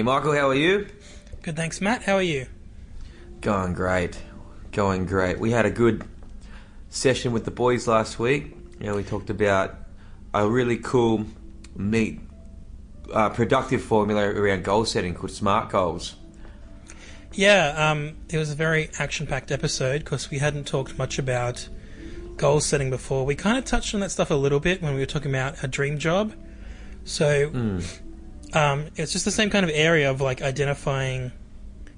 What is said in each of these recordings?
Hey, Michael, how are you? Good, thanks, Matt. How are you? Going great. Going great. We had a good session with the boys last week. You know, we talked about a really cool, neat, uh, productive formula around goal setting called SMART goals. Yeah, um, it was a very action-packed episode because we hadn't talked much about goal setting before. We kind of touched on that stuff a little bit when we were talking about a dream job. So um, it's just the same kind of area of like identifying.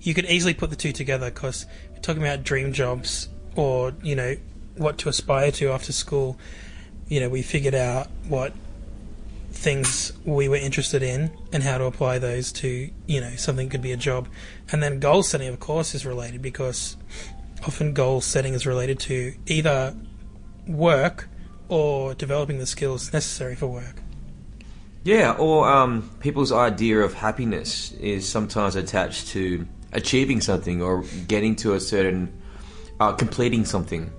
You could easily put the two together because we're talking about dream jobs or you know what to aspire to after school. You know, we figured out what things we were interested in and how to apply those to you know something could be a job and then goal setting of course is related because often goal setting is related to either work or developing the skills necessary for work Yeah, or um, people's idea of happiness is sometimes attached to achieving something or getting to a certain, uh, completing something.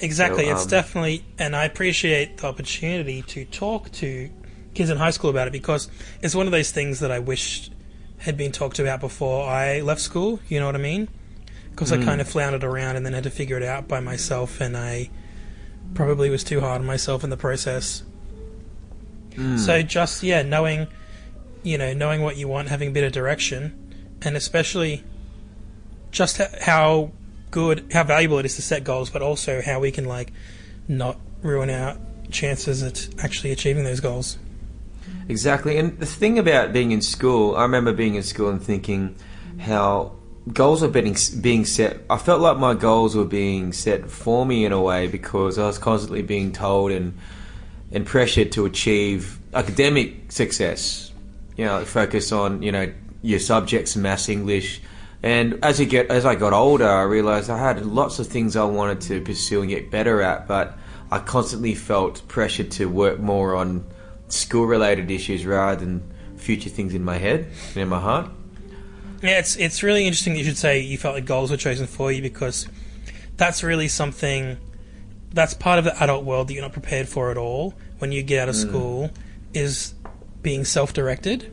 Exactly. So, it's um, definitely, and I appreciate the opportunity to talk to kids in high school about it because it's one of those things that I wish had been talked about before I left school. You know what I mean? Because I hmm. kind of floundered around and then had to figure it out by myself, and I probably was too hard on myself in the process. Hmm. So just yeah, knowing, you know, knowing what you want, having a bit of direction, and especially just how good, how valuable it is to set goals, but also how we can like not ruin our chances at actually achieving those goals. Exactly. And the thing about being in school, I remember being in school and thinking how goals were being, being set. I felt like my goals were being set for me in a way because I was constantly being told and and pressured to achieve academic success. You know, focus on you know your subjects, maths, English. And as you get as I got older, I realized I had lots of things I wanted to pursue and get better at, but I constantly felt pressured to work more on school related issues rather than future things in my head and in my heart. Yeah, it's it's really interesting that you should say you felt like goals were chosen for you because that's really something that's part of the adult world that you're not prepared for at all when you get out of hmm. school is being self-directed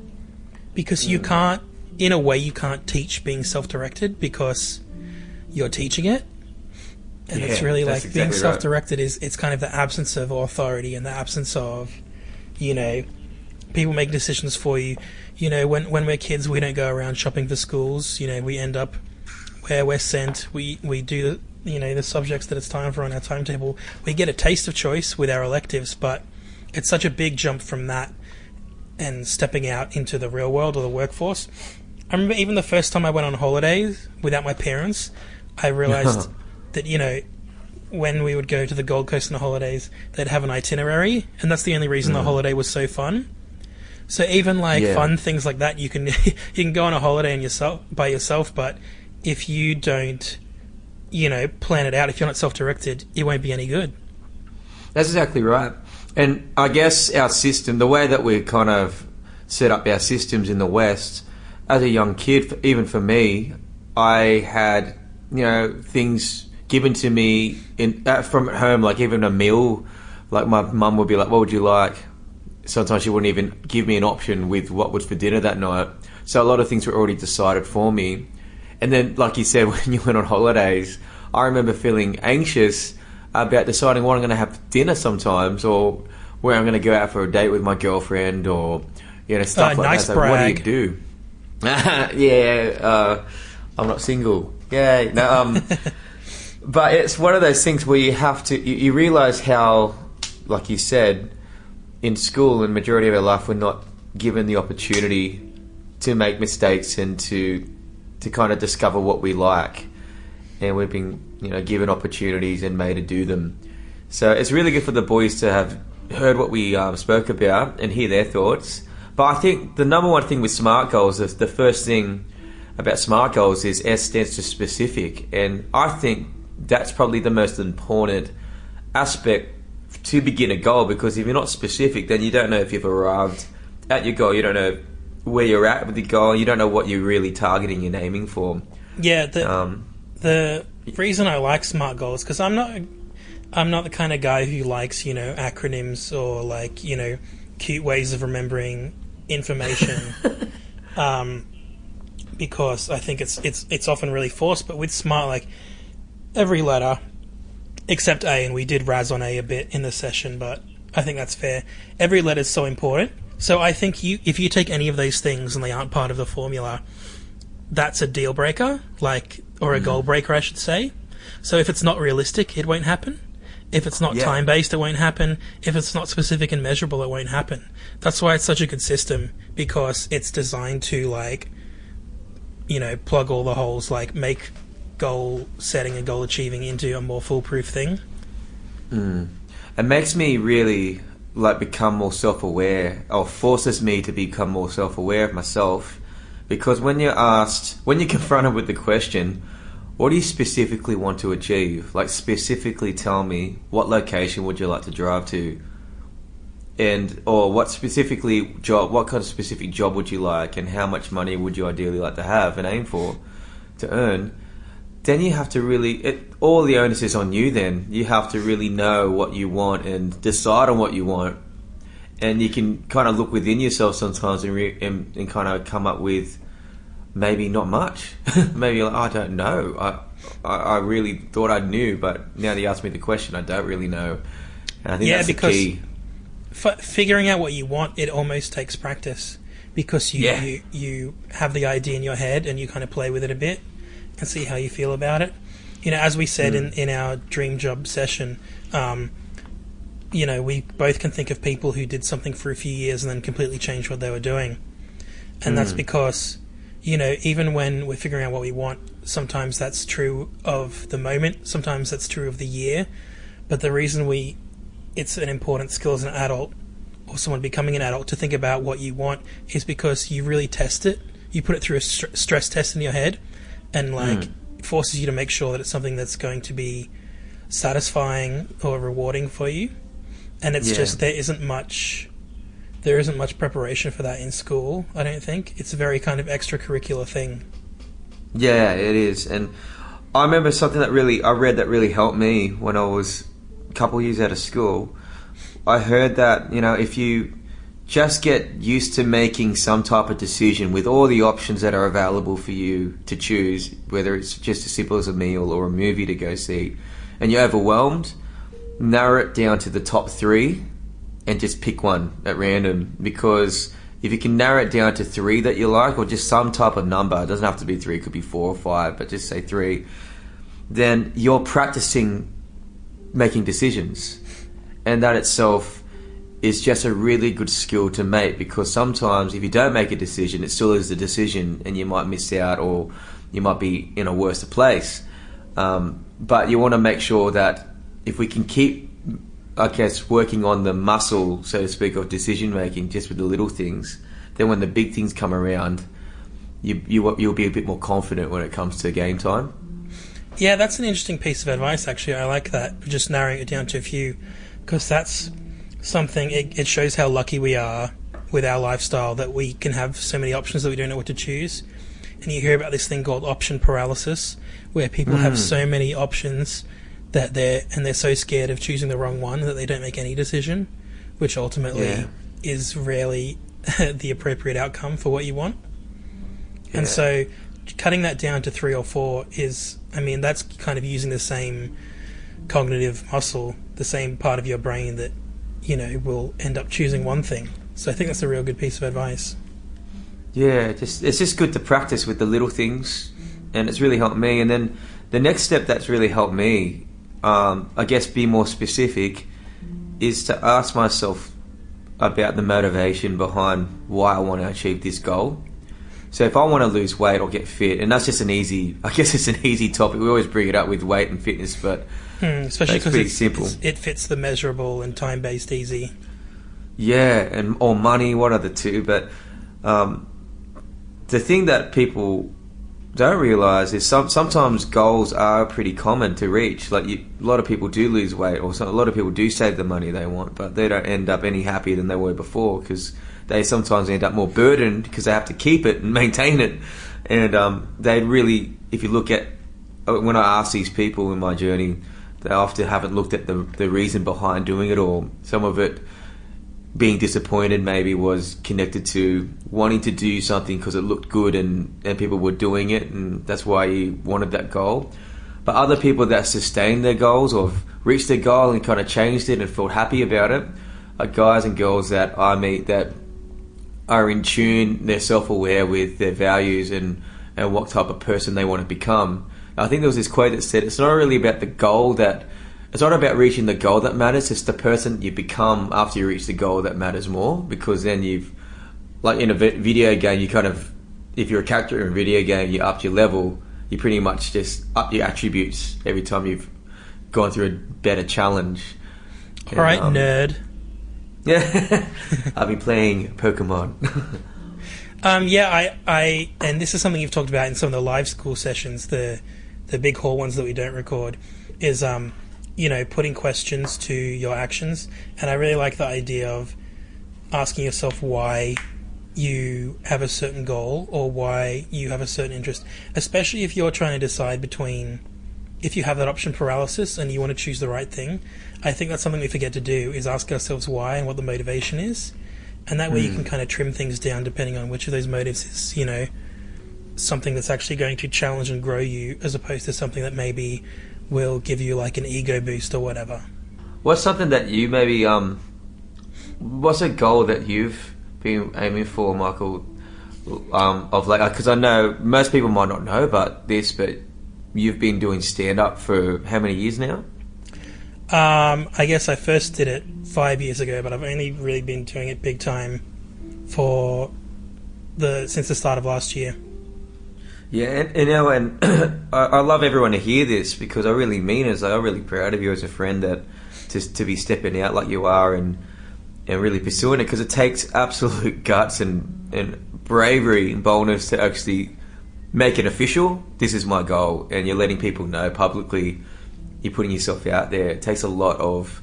because you hmm. can't in a way you can't teach being self-directed because you're teaching it and it's really like being exactly right. self-directed is it's kind of the absence of authority and the absence of you know people make decisions for you. You know, when when we're kids, we don't go around shopping for schools. You know, we end up where we're sent. We we do the, you know the subjects that it's time for on our timetable. We get a taste of choice with our electives, but it's such a big jump from that and stepping out into the real world or the workforce. I remember even the first time I went on holidays without my parents, I realized that you know when we would go to the Gold Coast on the holidays, they'd have an itinerary, and that's the only reason the hmm. holiday was so fun. So even like Yeah. fun things like that, you can you can go on a holiday and yourself by yourself, but if you don't, you know, plan it out, if you're not self-directed, it won't be any good. That's exactly right. And I guess our system, the way that we kind of set up our systems in the West, as a young kid, even for me, I had, you know, things given to me in uh, from at home, like even a meal. Like my mum would be like, "What would you like?" Sometimes she wouldn't even give me an option with what was for dinner that night. So a lot of things were already decided for me. And then, like you said, when you went on holidays, I remember feeling anxious about deciding what I'm going to have for dinner sometimes, or where I'm going to go out for a date with my girlfriend, or you know stuff Uh, like nice that. So what do you do? yeah, uh, I'm not single. Yay! No, um, but it's one of those things where you have to. You, you realize how, like you said, in school and majority of our life, we're not given the opportunity to make mistakes and to to kind of discover what we like, and we've been you know given opportunities and made to do them. So it's really good for the boys to have heard what we um, spoke about and hear their thoughts. But I think the number one thing with SMART goals is the first thing about SMART goals is S stands for specific, and I think that's probably the most important aspect to begin a goal because if you're not specific, then you don't know if you've arrived at your goal. You don't know where you're at with the goal. You don't know what you're really targeting and aiming for. Yeah, the Um, the reason I like SMART goals because I'm not I'm not the kind of guy who likes you know acronyms or like you know cute ways of remembering information. um, because I think it's it's it's often really forced. But with Smart, like every letter except A, and we did razz on A a bit in the session, but I think that's fair. Every letter is so important. So I think you if you take any of those things and they aren't part of the formula, that's a deal breaker, like or a Mm-hmm. goal breaker, I should say. So if it's not realistic, it won't happen. If it's not Yeah. time based, it won't happen. If it's not specific and measurable, it won't happen. That's why it's such a good system because it's designed to like, you know, plug all the holes, like make goal setting and goal achieving into a more foolproof thing. Hmm. It makes me really like become more self-aware, or forces me to become more self-aware of myself, because when you're asked, when you're confronted with the question, what do you specifically want to achieve? Like specifically, tell me what location would you like to drive to, and or what specifically job, what kind of specific job would you like, and how much money would you ideally like to have and aim for to earn? Then you have to really it, all the onus is on you then. You have to really know what you want and decide on what you want. And you can kind of look within yourself sometimes and, re- and, and kind of come up with maybe not much. Maybe you're like i don't know. I, I i really thought i knew but now that you asked me the question i don't really know. And i think Yeah, that's because- the key. F- figuring out what you want, it almost takes practice because you, Yeah. you you have the idea in your head and you kind of play with it a bit and see how you feel about it. You know, as we said in, in our dream job session, um, you know, we both can think of people who did something for a few years and then completely changed what they were doing. And that's because, you know, even when we're figuring out what we want, sometimes that's true of the moment, sometimes that's true of the year. But the reason we it's an important skill as an adult or someone becoming an adult to think about what you want is because you really test it. You put it through a str- stress test in your head and hmm. like forces you to make sure that it's something that's going to be satisfying or rewarding for you. And it's Yeah. just there isn't much there isn't much preparation for that in school, I don't think. It's a very kind of extracurricular thing. Yeah, it is. And I remember something that really I read that really helped me when I was a couple years out of school. I heard that, you know, if you just get used to making some type of decision with all the options that are available for you to choose, whether it's just as simple as a meal or a movie to go see, and you're overwhelmed, narrow it down to the top three and just pick one at random because if you can narrow it down to three that you like or just some type of number, it doesn't have to be three, it could be four or five, but just say three, then you're practicing making decisions. And that itself is just a really good skill to make because sometimes if you don't make a decision, it still is a decision and you might miss out or you might be in a worse place. Um, but you want to make sure that if we can keep I guess working on the muscle, so to speak, of decision making, just with the little things. Then when the big things come around, you you you'll be a bit more confident when it comes to game time. Yeah, that's an interesting piece of advice, actually. I like that, just narrowing it down to a few, because that's something, it, it shows how lucky we are with our lifestyle that we can have so many options that we don't know what to choose. And you hear about this thing called option paralysis, where people have hmm. so many options that they're, and they're so scared of choosing the wrong one that they don't make any decision, which ultimately Yeah. is rarely the appropriate outcome for what you want. And so cutting that down to three or four is, I mean, that's kind of using the same cognitive muscle, the same part of your brain that, you know, will end up choosing one thing. So I think that's a real good piece of advice. Yeah, just it's just good to practice with the little things, and it's really helped me. And then the next step that's really helped me, um, I guess, be more specific, is to ask myself about the motivation behind why I want to achieve this goal. So if I want to lose weight or get fit, and that's just an easy, I guess it's an easy topic. We always bring it up with weight and fitness, but Hmm, especially because pretty it's, simple. it's- it fits the measurable and time based easy. Yeah, and or money, one of the two. But um, the thing that people don't realize is some sometimes goals are pretty common to reach. Like you, a lot of people do lose weight, or some, a lot of people do save the money they want, but they don't end up any happier than they were before because they sometimes end up more burdened because they have to keep it and maintain it. And um, they really, if you look at uh, when I ask these people in my journey, they often haven't looked at the the reason behind doing it, or some of it being disappointed maybe was connected to wanting to do something because it looked good and, and people were doing it and that's why you wanted that goal. But other people that sustained their goals or reached their goal and kind of changed it and felt happy about it are guys and girls that I meet that are in tune, they're self aware with their values and, and what type of person they want to become. I think there was this quote that said it's not really about the goal that it's not about reaching the goal that matters. It's the person you become after you reach the goal that matters more. Because then you've, like in a video game, you kind of, if you're a character in a video game, you up your level. You pretty much just up your attributes every time you've gone through a better challenge. All right, um, nerd. Yeah, I'll be playing Pokemon. um, yeah, I, I, and this is something you've talked about in some of the live school sessions, the, the big hall ones that we don't record, is um, you know, putting questions to your actions. And I really like the idea of asking yourself why you have a certain goal or why you have a certain interest, especially if you're trying to decide between if you have that option paralysis and you want to choose the right thing. I think that's something we forget to do is ask ourselves why and what the motivation is. And that way mm. you can hmm. kind of trim things down depending on which of those motives is, you know, something that's actually going to challenge and grow you as opposed to something that maybe will give you like an ego boost or whatever. What's something that you maybe um, what's a goal that you've been aiming for, Michael? Um, of like, because I know most people might not know about this, but you've been doing stand up for how many years now? Um, I guess I first did it five years ago, but I've only really been doing it big time for the since the start of last year. Yeah, and, you know, and I, I, love everyone to hear this because I really mean it. I'm really proud of you as a friend that to to be stepping out like you are and and really pursuing it because it takes absolute guts and and bravery and boldness to actually make it official. This is my goal, and you're letting people know publicly. You're putting yourself out there. It takes a lot of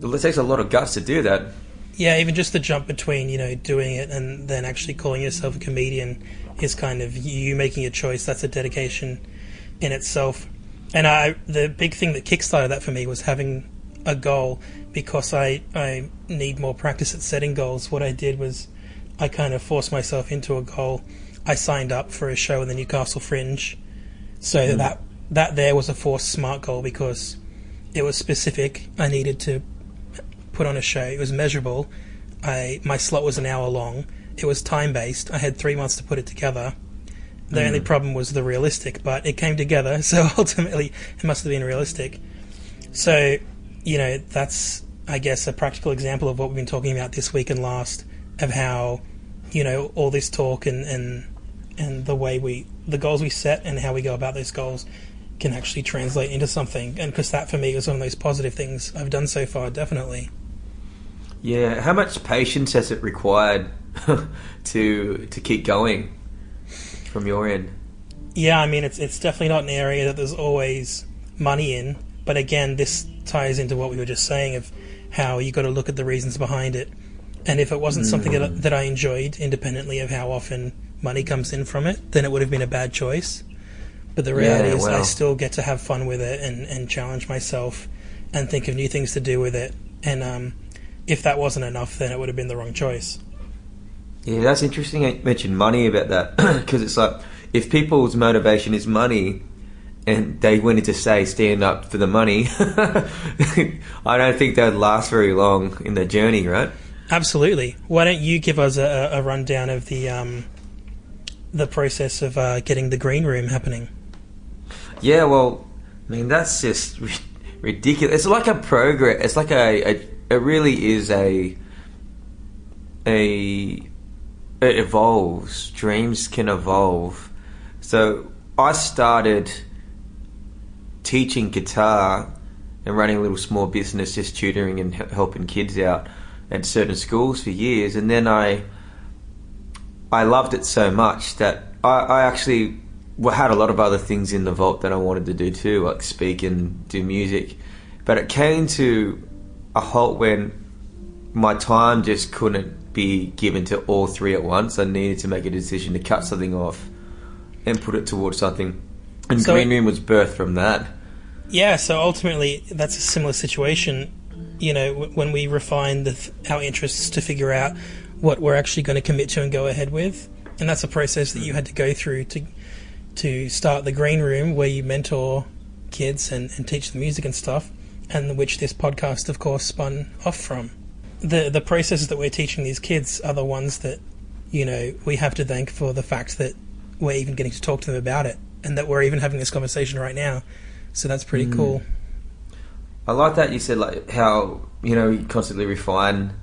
it takes a lot of guts to do that. Yeah, even just the jump between you know doing it and then actually calling yourself a comedian is kind of you making a choice. That's a dedication in itself. And I, the big thing that kickstarted that for me was having a goal because I, I need more practice at setting goals. What I did was I kind of forced myself into a goal. I signed up for a show in the Newcastle Fringe, so mm. that that there was a forced smart goal because it was specific. I needed to put on a show. It was measurable. I my slot was an hour long it was time based. I had three months to put it together. The mm. only problem was the realistic, but it came together, so ultimately it must have been realistic. So, you know, that's, I guess, a practical example of what we've been talking about this week and last of how, you know, all this talk and, and, and the way we, the goals we set and how we go about those goals can actually translate into something. And because that for me was one of those positive things I've done so far, definitely. Yeah. How much patience has it required to to keep going from your end? Yeah, I mean it's it's definitely not an area that there's always money in, but again, this ties into what we were just saying of how you got to look at the reasons behind it. And if it wasn't mm. something that, hmm. that I enjoyed, independently of how often money comes in from it, then it would have been a bad choice. But the reality yeah, is, well. I still get to have fun with it and, and challenge myself and think of new things to do with it. And um, if that wasn't enough, then it would have been the wrong choice. Yeah, that's interesting. You mentioned money about that because it's like if people's motivation is money, and they wanted to say stand up for the money, I don't think they'd last very long in their journey, right? Absolutely. Why don't you give us a, a rundown of the um, the process of uh, getting the green room happening? Yeah, well, I mean that's just ridiculous. It's like a progress. It's like a, a it really is a a it evolves. Dreams can evolve. So I started teaching guitar and running a little small business, just tutoring and helping kids out at certain schools for years, and then I I loved it so much that I, I actually had a lot of other things in the vault that I wanted to do too, like speak and do music. But it came to a halt when my time just couldn't be given to all three at once. I needed to make a decision to cut something off and put it towards something And So Green Room was birthed from that. Yeah, so ultimately, that's a similar situation. You know, when we refine the our interests to figure out what we're actually going to commit to and go ahead with, and that's a process that you had to go through to to start the green room, where you mentor kids and, and teach them music and stuff, and which this podcast, of course, spun off from. The the processes that we're teaching these kids are the ones that you know we have to thank for the fact that we're even getting to talk to them about it, and that we're even having this conversation right now. So that's pretty mm. cool. I like that you said like how you know you constantly refine.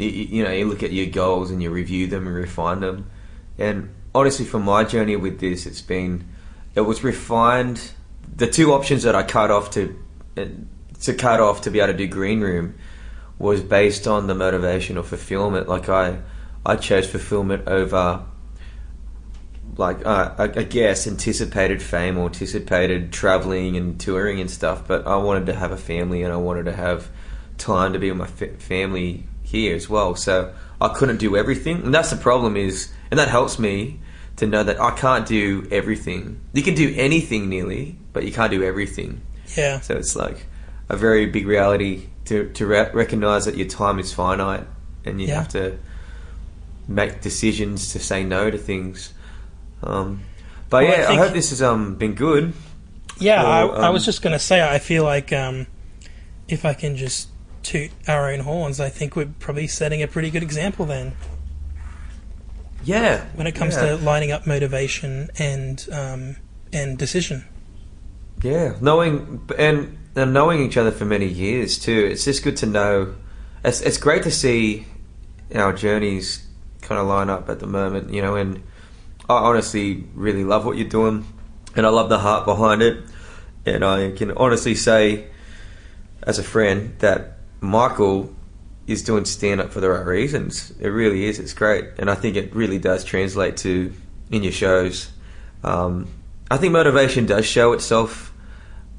You, you know you look at your goals and you review them and refine them. And honestly, for my journey with this, it's been it was refined. The two options that I cut off to to cut off to be able to do green room was based on the motivation or fulfillment. Like I I chose fulfillment over like uh, I, I guess anticipated fame or anticipated traveling and touring and stuff. But I wanted to have a family and I wanted to have time to be with my fa- family here as well. So I couldn't do everything, and that's the problem. Is and that helps me to know that I can't do everything. You can do anything nearly, but you can't do everything. Yeah. So it's like a very big reality to to re- recognize that your time is finite and you Yeah. have to make decisions to say no to things. Um, but Well, yeah, I, think- hope this has um, been good. Yeah, Well, I, I was um, just going to say, I feel like um, if I can just toot our own horns, I think we're probably setting a pretty good example then Yeah, when it comes yeah. to lining up motivation and um, and decision. Yeah, knowing and, and knowing each other for many years too. It's just good to know. It's it's great to see our journeys kind of line up at the moment, you know. And I honestly really love what you're doing, and I love the heart behind it. And I can honestly say, as a friend, that Michael is doing stand up for the right reasons. It really is. It's great, and I think it really does translate to in your shows. Um, I think motivation does show itself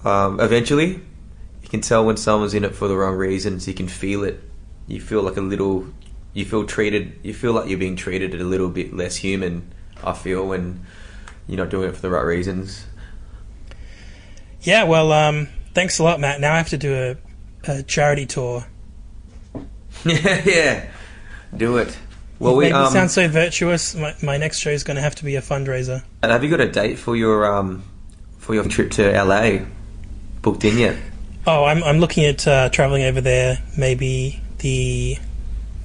um, eventually. You can tell when someone's in it for the wrong reasons. You can feel it. You feel like a little. You feel treated. You feel like you're being treated a little bit less human. I feel when you're not doing it for the right reasons. Yeah, well, um, thanks a lot, Matt. Now I have to do a, a charity tour. yeah, yeah. Do it. Well, we um. sound so virtuous. My, my next show is going to have to be a fundraiser. and have you got a date for your um for your trip to LA booked in yet? Oh, I'm I'm looking at uh, traveling over there. Maybe the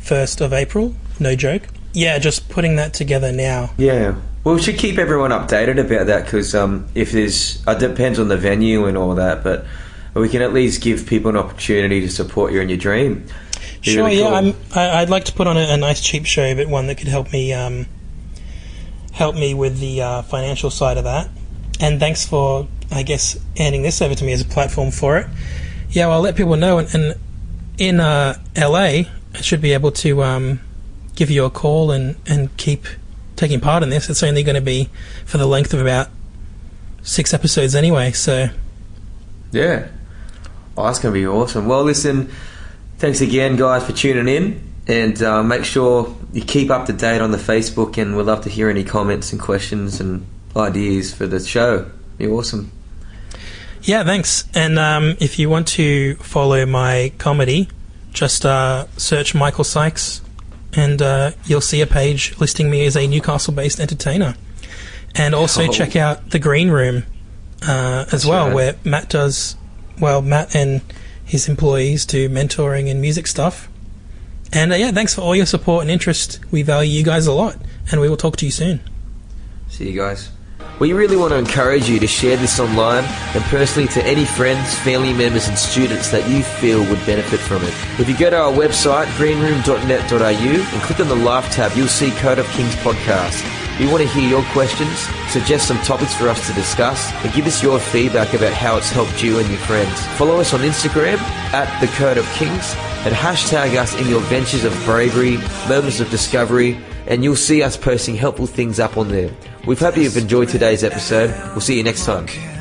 first of April. No joke. Yeah, just putting that together now. Yeah. Well, we should keep everyone updated about that because um, if there's, it depends on the venue and all that, but we can at least give people an opportunity to support you in your dream. Be Sure, really yeah. I'm, I, I'd like to put on a, a nice cheap show, but one that could help me um, help me with the uh, financial side of that. And thanks for, I guess, handing this over to me as a platform for it. Yeah, well, I'll let people know. And, and in uh, LA, I should be able to um, give you a call and, and keep taking part in this. It's only going to be for the length of about six episodes anyway. So Yeah. Oh, that's going to be awesome. Well, listen, thanks again, guys, for tuning in. And uh, make sure you keep up to date on the Facebook, and we'd love to hear any comments and questions and ideas for the show. Be awesome. Yeah, thanks. And um, if you want to follow my comedy, just uh, search Michael Sykes, and uh, you'll see a page listing me as a Newcastle-based entertainer. And also Oh. check out the Green Room uh, as well, right. where Matt does well. Matt and his employees do mentoring and music stuff. And uh, yeah, thanks for all your support and interest. We value you guys a lot, and we will talk to you soon. See you guys. We really want to encourage you to share this online and personally to any friends, family members, and students that you feel would benefit from it. If you go to our website, greenroom.net.au, and click on the Live tab, you'll see Code of Kings podcast. We want to hear your questions, suggest some topics for us to discuss, and give us your feedback about how it's helped you and your friends. Follow us on Instagram at The Code of Kings and hashtag us in your ventures of bravery, moments of discovery, and you'll see us posting helpful things up on there. We hope you've enjoyed today's episode. We'll see you next time.